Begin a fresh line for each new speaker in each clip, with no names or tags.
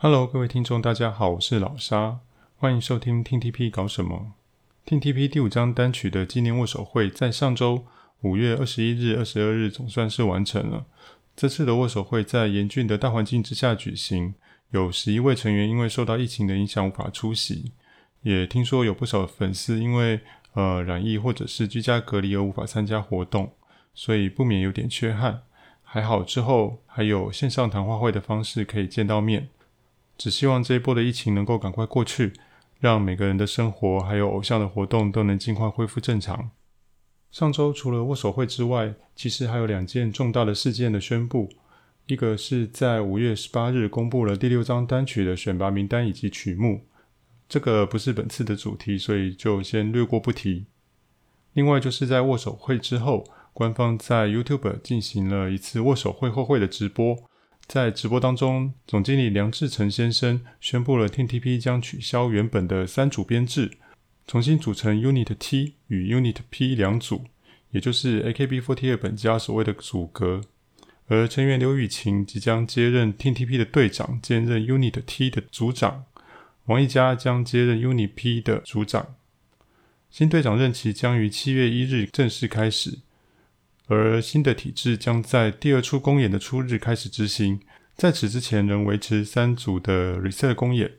Hello，各位听众，大家好，我是老沙，欢迎收听听 TP 搞什么。听 TP 第五张单曲的纪念握手会在上周五月二十一日、二十二日总算是完成了。这次的握手会在严峻的大环境之下举行，有十一位成员因为受到疫情的影响无法出席，也听说有不少粉丝因为呃染疫或者是居家隔离而无法参加活动，所以不免有点缺憾。还好之后还有线上谈话会的方式可以见到面。只希望这一波的疫情能够赶快过去，让每个人的生活还有偶像的活动都能尽快恢复正常。上周除了握手会之外，其实还有两件重大的事件的宣布。一个是在五月十八日公布了第六张单曲的选拔名单以及曲目，这个不是本次的主题，所以就先略过不提。另外就是在握手会之后，官方在 YouTube 进行了一次握手会后会的直播。在直播当中，总经理梁志成先生宣布了 Team TP 将取消原本的三组编制，重新组成 Unit T 与 Unit P 两组，也就是 AKB48 本家所谓的组阁。而成员刘雨晴即将接任 TTP 的队长，兼任 Unit T 的组长；王一嘉将接任 Unit P 的组长。新队长任期将于七月一日正式开始。而新的体制将在第二出公演的初日开始执行，在此之前仍维持三组的 reset 公演。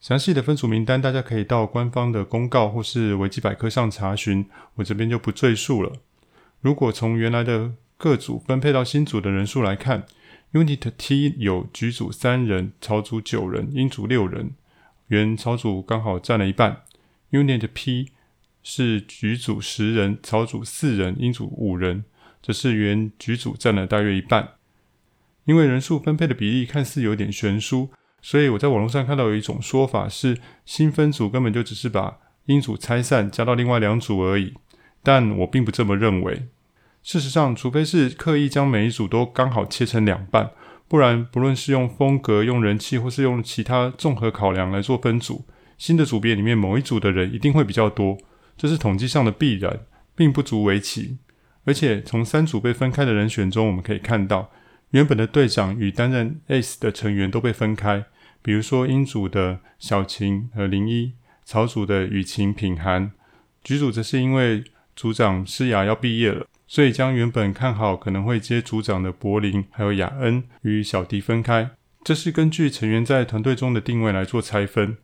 详细的分组名单大家可以到官方的公告或是维基百科上查询，我这边就不赘述了。如果从原来的各组分配到新组的人数来看，Unit T 有橘组三人，草组九人，英组六人，原草组刚好占了一半。Unit P 是橘组十人，草组四人，英组五人。只是原橘组占了大约一半，因为人数分配的比例看似有点悬殊，所以我在网络上看到有一种说法是，新分组根本就只是把英组拆散加到另外两组而已，但我并不这么认为。事实上，除非是刻意将每一组都刚好切成两半，不然不论是用风格、用人气，或是用其他综合考量来做分组，新的组别里面某一组的人一定会比较多，这是统计上的必然，并不足为奇。而且从三组被分开的人选中，我们可以看到，原本的队长与担任 Ace 的成员都被分开。比如说，英组的小晴和林一，草组的雨晴、品涵，橘组则是因为组长诗雅要毕业了，所以将原本看好可能会接组长的柏林还有雅恩与小迪分开。这是根据成员在团队中的定位来做拆分。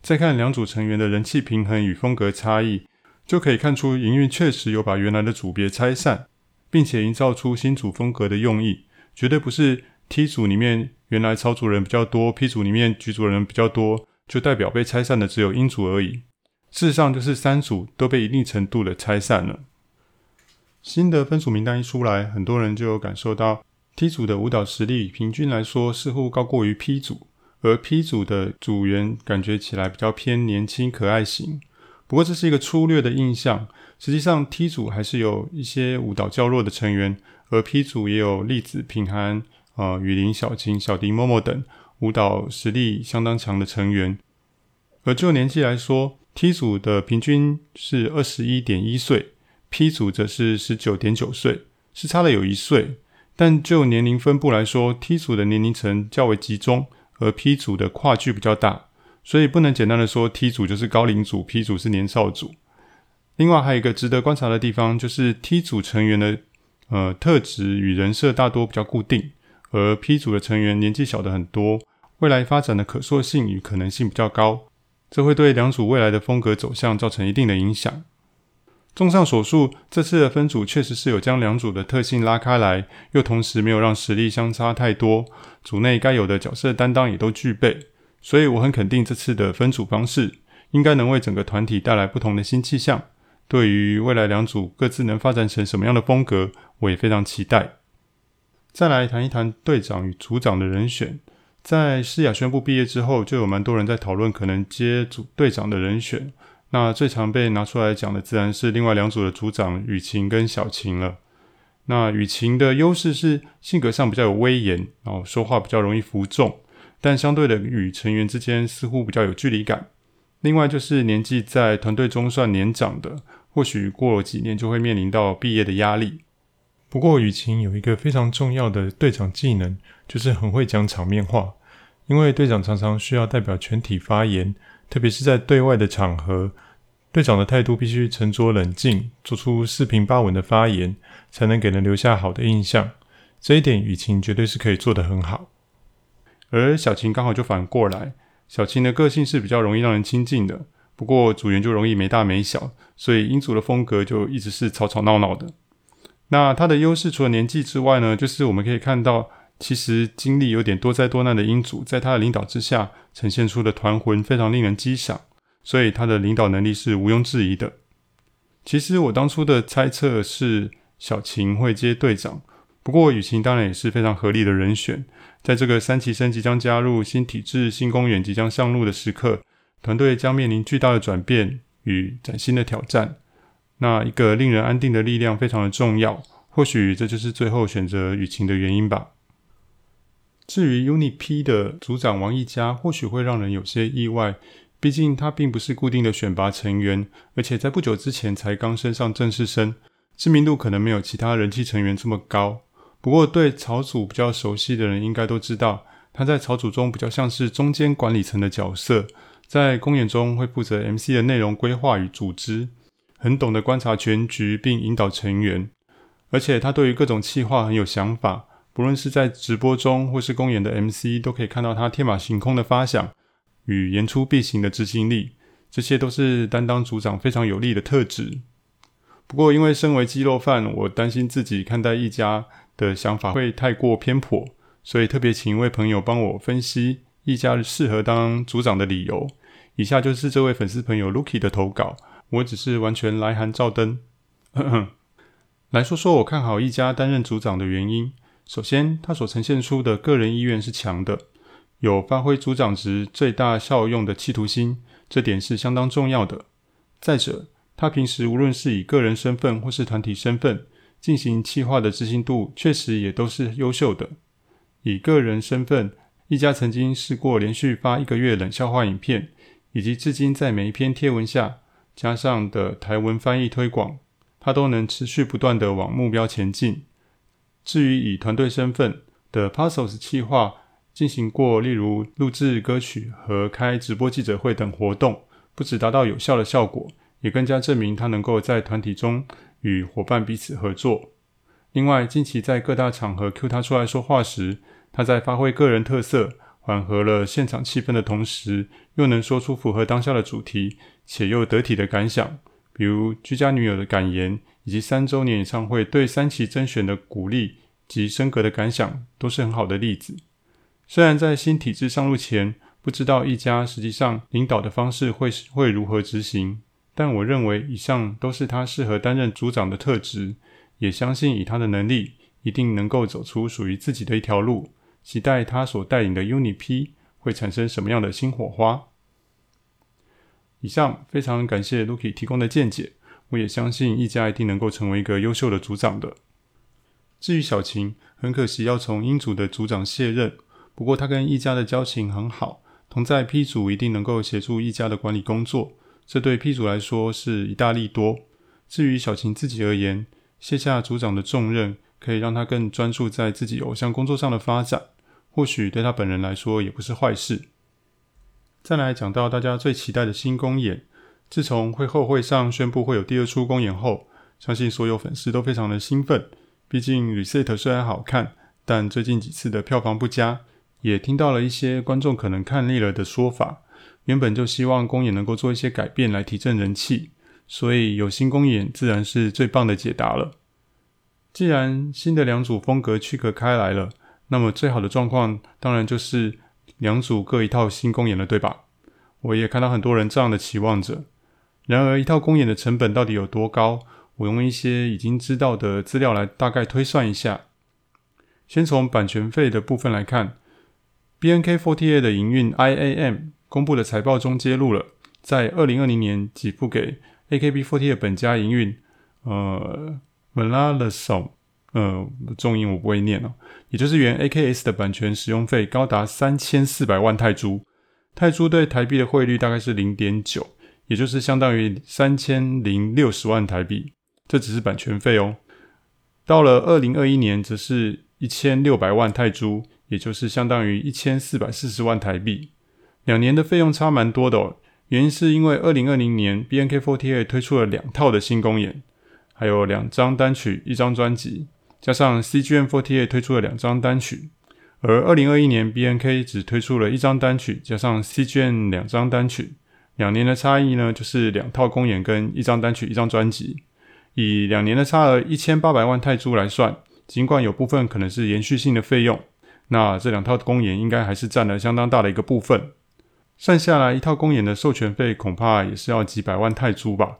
再看两组成员的人气平衡与风格差异。就可以看出，营运确实有把原来的组别拆散，并且营造出新组风格的用意，绝对不是 T 组里面原来草组人比较多，P 组里面局组人比较多，就代表被拆散的只有鹰组而已。事实上，就是三组都被一定程度的拆散了。新的分组名单一出来，很多人就有感受到 T 组的舞蹈实力平均来说似乎高过于 P 组，而 P 组的组员感觉起来比较偏年轻可爱型。不过这是一个粗略的印象，实际上 T 组还是有一些舞蹈较弱的成员，而 P 组也有栗子、品涵、呃雨林、小晴、小迪、默默等舞蹈实力相当强的成员。而就年纪来说，T 组的平均是二十一点一岁，P 组则是十九点九岁，是差了有一岁。但就年龄分布来说，T 组的年龄层较为集中，而 P 组的跨距比较大。所以不能简单的说 T 组就是高龄组，P 组是年少组。另外还有一个值得观察的地方，就是 T 组成员的呃特质与人设大多比较固定，而 P 组的成员年纪小的很多，未来发展的可塑性与可能性比较高，这会对两组未来的风格走向造成一定的影响。综上所述，这次的分组确实是有将两组的特性拉开来，又同时没有让实力相差太多，组内该有的角色担当也都具备。所以我很肯定这次的分组方式，应该能为整个团体带来不同的新气象。对于未来两组各自能发展成什么样的风格，我也非常期待。再来谈一谈队长与组长的人选。在诗雅宣布毕业之后，就有蛮多人在讨论可能接组队长的人选。那最常被拿出来讲的，自然是另外两组的组长雨晴跟小晴了。那雨晴的优势是性格上比较有威严，然后说话比较容易服众。但相对的与成员之间似乎比较有距离感。另外就是年纪在团队中算年长的，或许过了几年就会面临到毕业的压力。不过雨晴有一个非常重要的队长技能，就是很会讲场面话。因为队长常常需要代表全体发言，特别是在对外的场合，队长的态度必须沉着冷静，做出四平八稳的发言，才能给人留下好的印象。这一点雨晴绝对是可以做得很好。而小晴刚好就反过来，小晴的个性是比较容易让人亲近的，不过组员就容易没大没小，所以英组的风格就一直是吵吵闹闹的。那他的优势除了年纪之外呢，就是我们可以看到。其实经历有点多灾多难的英组，在他的领导之下，呈现出的团魂非常令人激赏，所以他的领导能力是毋庸置疑的。其实我当初的猜测是小晴会接队长，不过雨晴当然也是非常合理的人选。在这个三期生即将加入新体制、新公园即将上路的时刻，团队将面临巨大的转变与崭新的挑战，那一个令人安定的力量非常的重要。或许这就是最后选择雨晴的原因吧。至于 UNIP 的组长王一佳，或许会让人有些意外，毕竟他并不是固定的选拔成员，而且在不久之前才刚升上正式生，知名度可能没有其他人气成员这么高。不过对草组比较熟悉的人应该都知道，他在草组中比较像是中间管理层的角色，在公演中会负责 MC 的内容规划与组织，很懂得观察全局并引导成员，而且他对于各种企划很有想法。不论是在直播中或是公演的 MC，都可以看到他天马行空的发想与言出必行的执行力，这些都是担当组长非常有利的特质。不过，因为身为鸡肉饭，我担心自己看待一家的想法会太过偏颇，所以特别请一位朋友帮我分析一家适合当组长的理由。以下就是这位粉丝朋友 Lucky 的投稿，我只是完全来函照登。来说说我看好一家担任组长的原因。首先，他所呈现出的个人意愿是强的，有发挥组长职最大效用的企图心，这点是相当重要的。再者，他平时无论是以个人身份或是团体身份进行企划的执行度，确实也都是优秀的。以个人身份，一家曾经试过连续发一个月冷笑话影片，以及至今在每一篇贴文下加上的台文翻译推广，他都能持续不断地往目标前进。至于以团队身份的 Puzzles 企划进行过，例如录制歌曲和开直播记者会等活动，不只达到有效的效果，也更加证明他能够在团体中与伙伴彼此合作。另外，近期在各大场合 cue 他出来说话时，他在发挥个人特色，缓和了现场气氛的同时，又能说出符合当下的主题且又得体的感想，比如居家女友的感言。以及三周年演唱会对三期甄选的鼓励及升格的感想，都是很好的例子。虽然在新体制上路前，不知道一家实际上领导的方式会会如何执行，但我认为以上都是他适合担任组长的特质，也相信以他的能力，一定能够走出属于自己的一条路。期待他所带领的 UNIP 会产生什么样的新火花。以上非常感谢 Lucky 提供的见解。我也相信一家一定能够成为一个优秀的组长的。至于小晴，很可惜要从英组的组长卸任。不过他跟一家的交情很好，同在 P 组一定能够协助一家的管理工作，这对 P 组来说是一大利多。至于小晴自己而言，卸下组长的重任，可以让他更专注在自己偶像工作上的发展，或许对他本人来说也不是坏事。再来讲到大家最期待的新公演。自从会后会上宣布会有第二出公演后，相信所有粉丝都非常的兴奋。毕竟 Reset 虽然好看，但最近几次的票房不佳，也听到了一些观众可能看腻了的说法。原本就希望公演能够做一些改变来提振人气，所以有新公演自然是最棒的解答了。既然新的两组风格区隔开来了，那么最好的状况当然就是两组各一套新公演了，对吧？我也看到很多人这样的期望着。然而，一套公演的成本到底有多高？我用一些已经知道的资料来大概推算一下。先从版权费的部分来看，B N K Forty Two 的营运 IAM 公布的财报中揭露了，在二零二零年给付给 akb forty 的本家营运，呃 m e l a l a s o n 呃，重音我不会念哦，也就是原 AKS 的版权使用费高达三千四百万泰铢，泰铢对台币的汇率大概是零点九，也就是相当于三千零六十万台币，这只是版权费哦。到了二零二一年，则是一千六百万泰铢，也就是相当于一千四百四十万台币，两年的费用差蛮多的哦。原因是因为二零二零年 BNK48 推出了两套的新公演，还有两张单曲、一张专辑，加上 CGM48 推出了两张单曲，而二零二一年 BNK 只推出了一张单曲，加上 CGM 两张单曲，两年的差异呢，就是两套公演跟一张单曲、一张专辑。以两年的差额一千八百万泰铢来算，尽管有部分可能是延续性的费用，那这两套公演应该还是占了相当大的一个部分。算下来，一套公演的授权费恐怕也是要几百万泰铢吧。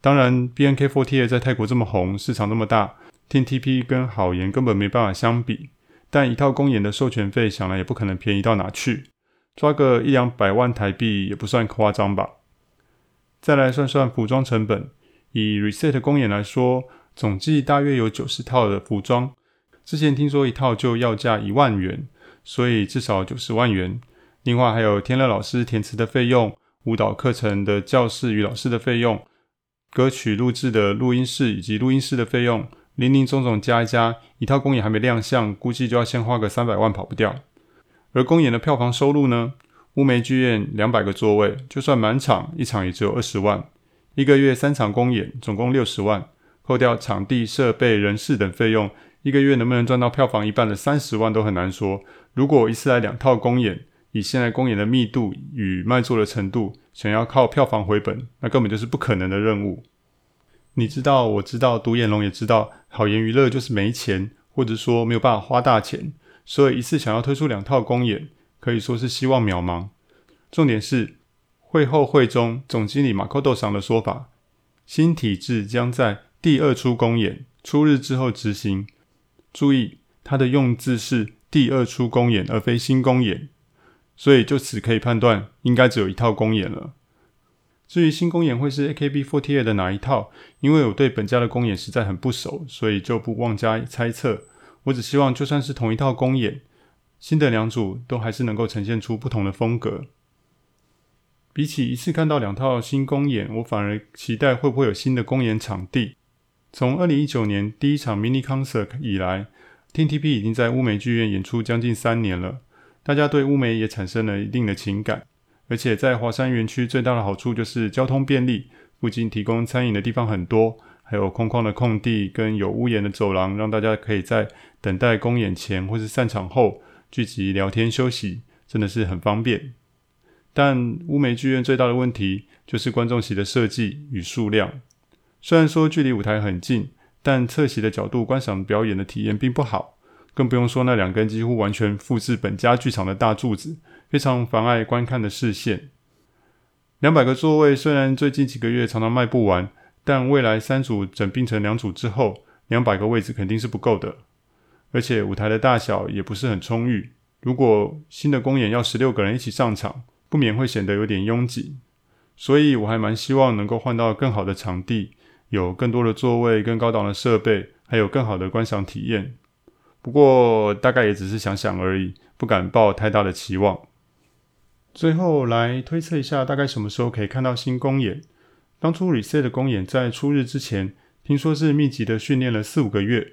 当然，BNK48 在泰国这么红，市场那么大，T T P 跟好言根本没办法相比。但一套公演的授权费，想来也不可能便宜到哪去，抓个一两百万台币也不算夸张吧。再来算算服装成本，以 Reset 公演来说，总计大约有九十套的服装。之前听说一套就要价一万元，所以至少九十万元。另外还有天乐老师填词的费用、舞蹈课程的教室与老师的费用、歌曲录制的录音室以及录音室的费用，林林总总加一加，一套公演还没亮相，估计就要先花个三百万跑不掉。而公演的票房收入呢？乌梅剧院两百个座位，就算满场，一场也只有二十万。一个月三场公演，总共六十万，扣掉场地、设备、人事等费用，一个月能不能赚到票房一半的三十万都很难说。如果一次来两套公演，以现在公演的密度与卖座的程度，想要靠票房回本，那根本就是不可能的任务。你知道，我知道，独眼龙也知道，好言娱乐就是没钱，或者说没有办法花大钱，所以一次想要推出两套公演，可以说是希望渺茫。重点是会后会中总经理马科多桑的说法，新体制将在第二出公演出日之后执行。注意，他的用字是第二出公演，而非新公演。所以就此可以判断，应该只有一套公演了。至于新公演会是 AKB48 的哪一套，因为我对本家的公演实在很不熟，所以就不妄加猜测。我只希望，就算是同一套公演，新的两组都还是能够呈现出不同的风格。比起一次看到两套新公演，我反而期待会不会有新的公演场地。从二零一九年第一场 mini concert 以来，TTP 已经在乌梅剧院演出将近三年了。大家对乌梅也产生了一定的情感，而且在华山园区最大的好处就是交通便利，附近提供餐饮的地方很多，还有空旷的空地跟有屋檐的走廊，让大家可以在等待公演前或是散场后聚集聊天休息，真的是很方便。但乌梅剧院最大的问题就是观众席的设计与数量，虽然说距离舞台很近，但侧席的角度观赏表演的体验并不好。更不用说那两根几乎完全复制本家剧场的大柱子，非常妨碍观看的视线。两百个座位虽然最近几个月常常卖不完，但未来三组整并成两组之后，两百个位置肯定是不够的。而且舞台的大小也不是很充裕，如果新的公演要十六个人一起上场，不免会显得有点拥挤。所以我还蛮希望能够换到更好的场地，有更多的座位、更高档的设备，还有更好的观赏体验。不过大概也只是想想而已，不敢抱太大的期望。最后来推测一下，大概什么时候可以看到新公演？当初 Reset 的公演在出日之前，听说是密集的训练了四五个月，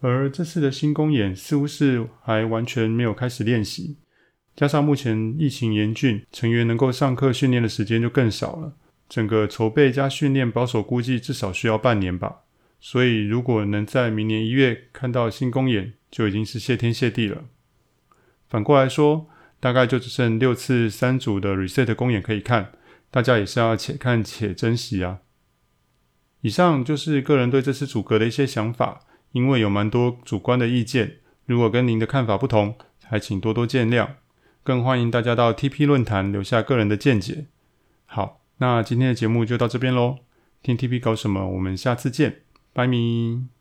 而这次的新公演似乎是还完全没有开始练习，加上目前疫情严峻，成员能够上课训练的时间就更少了，整个筹备加训练保守估计至少需要半年吧。所以如果能在明年一月看到新公演，就已经是谢天谢地了。反过来说，大概就只剩六次三组的 Reset 公演可以看，大家也是要且看且珍惜啊。以上就是个人对这次组阁的一些想法，因为有蛮多主观的意见，如果跟您的看法不同，还请多多见谅。更欢迎大家到 TP 论坛留下个人的见解。好，那今天的节目就到这边喽。听 TP 搞什么？我们下次见，拜咪。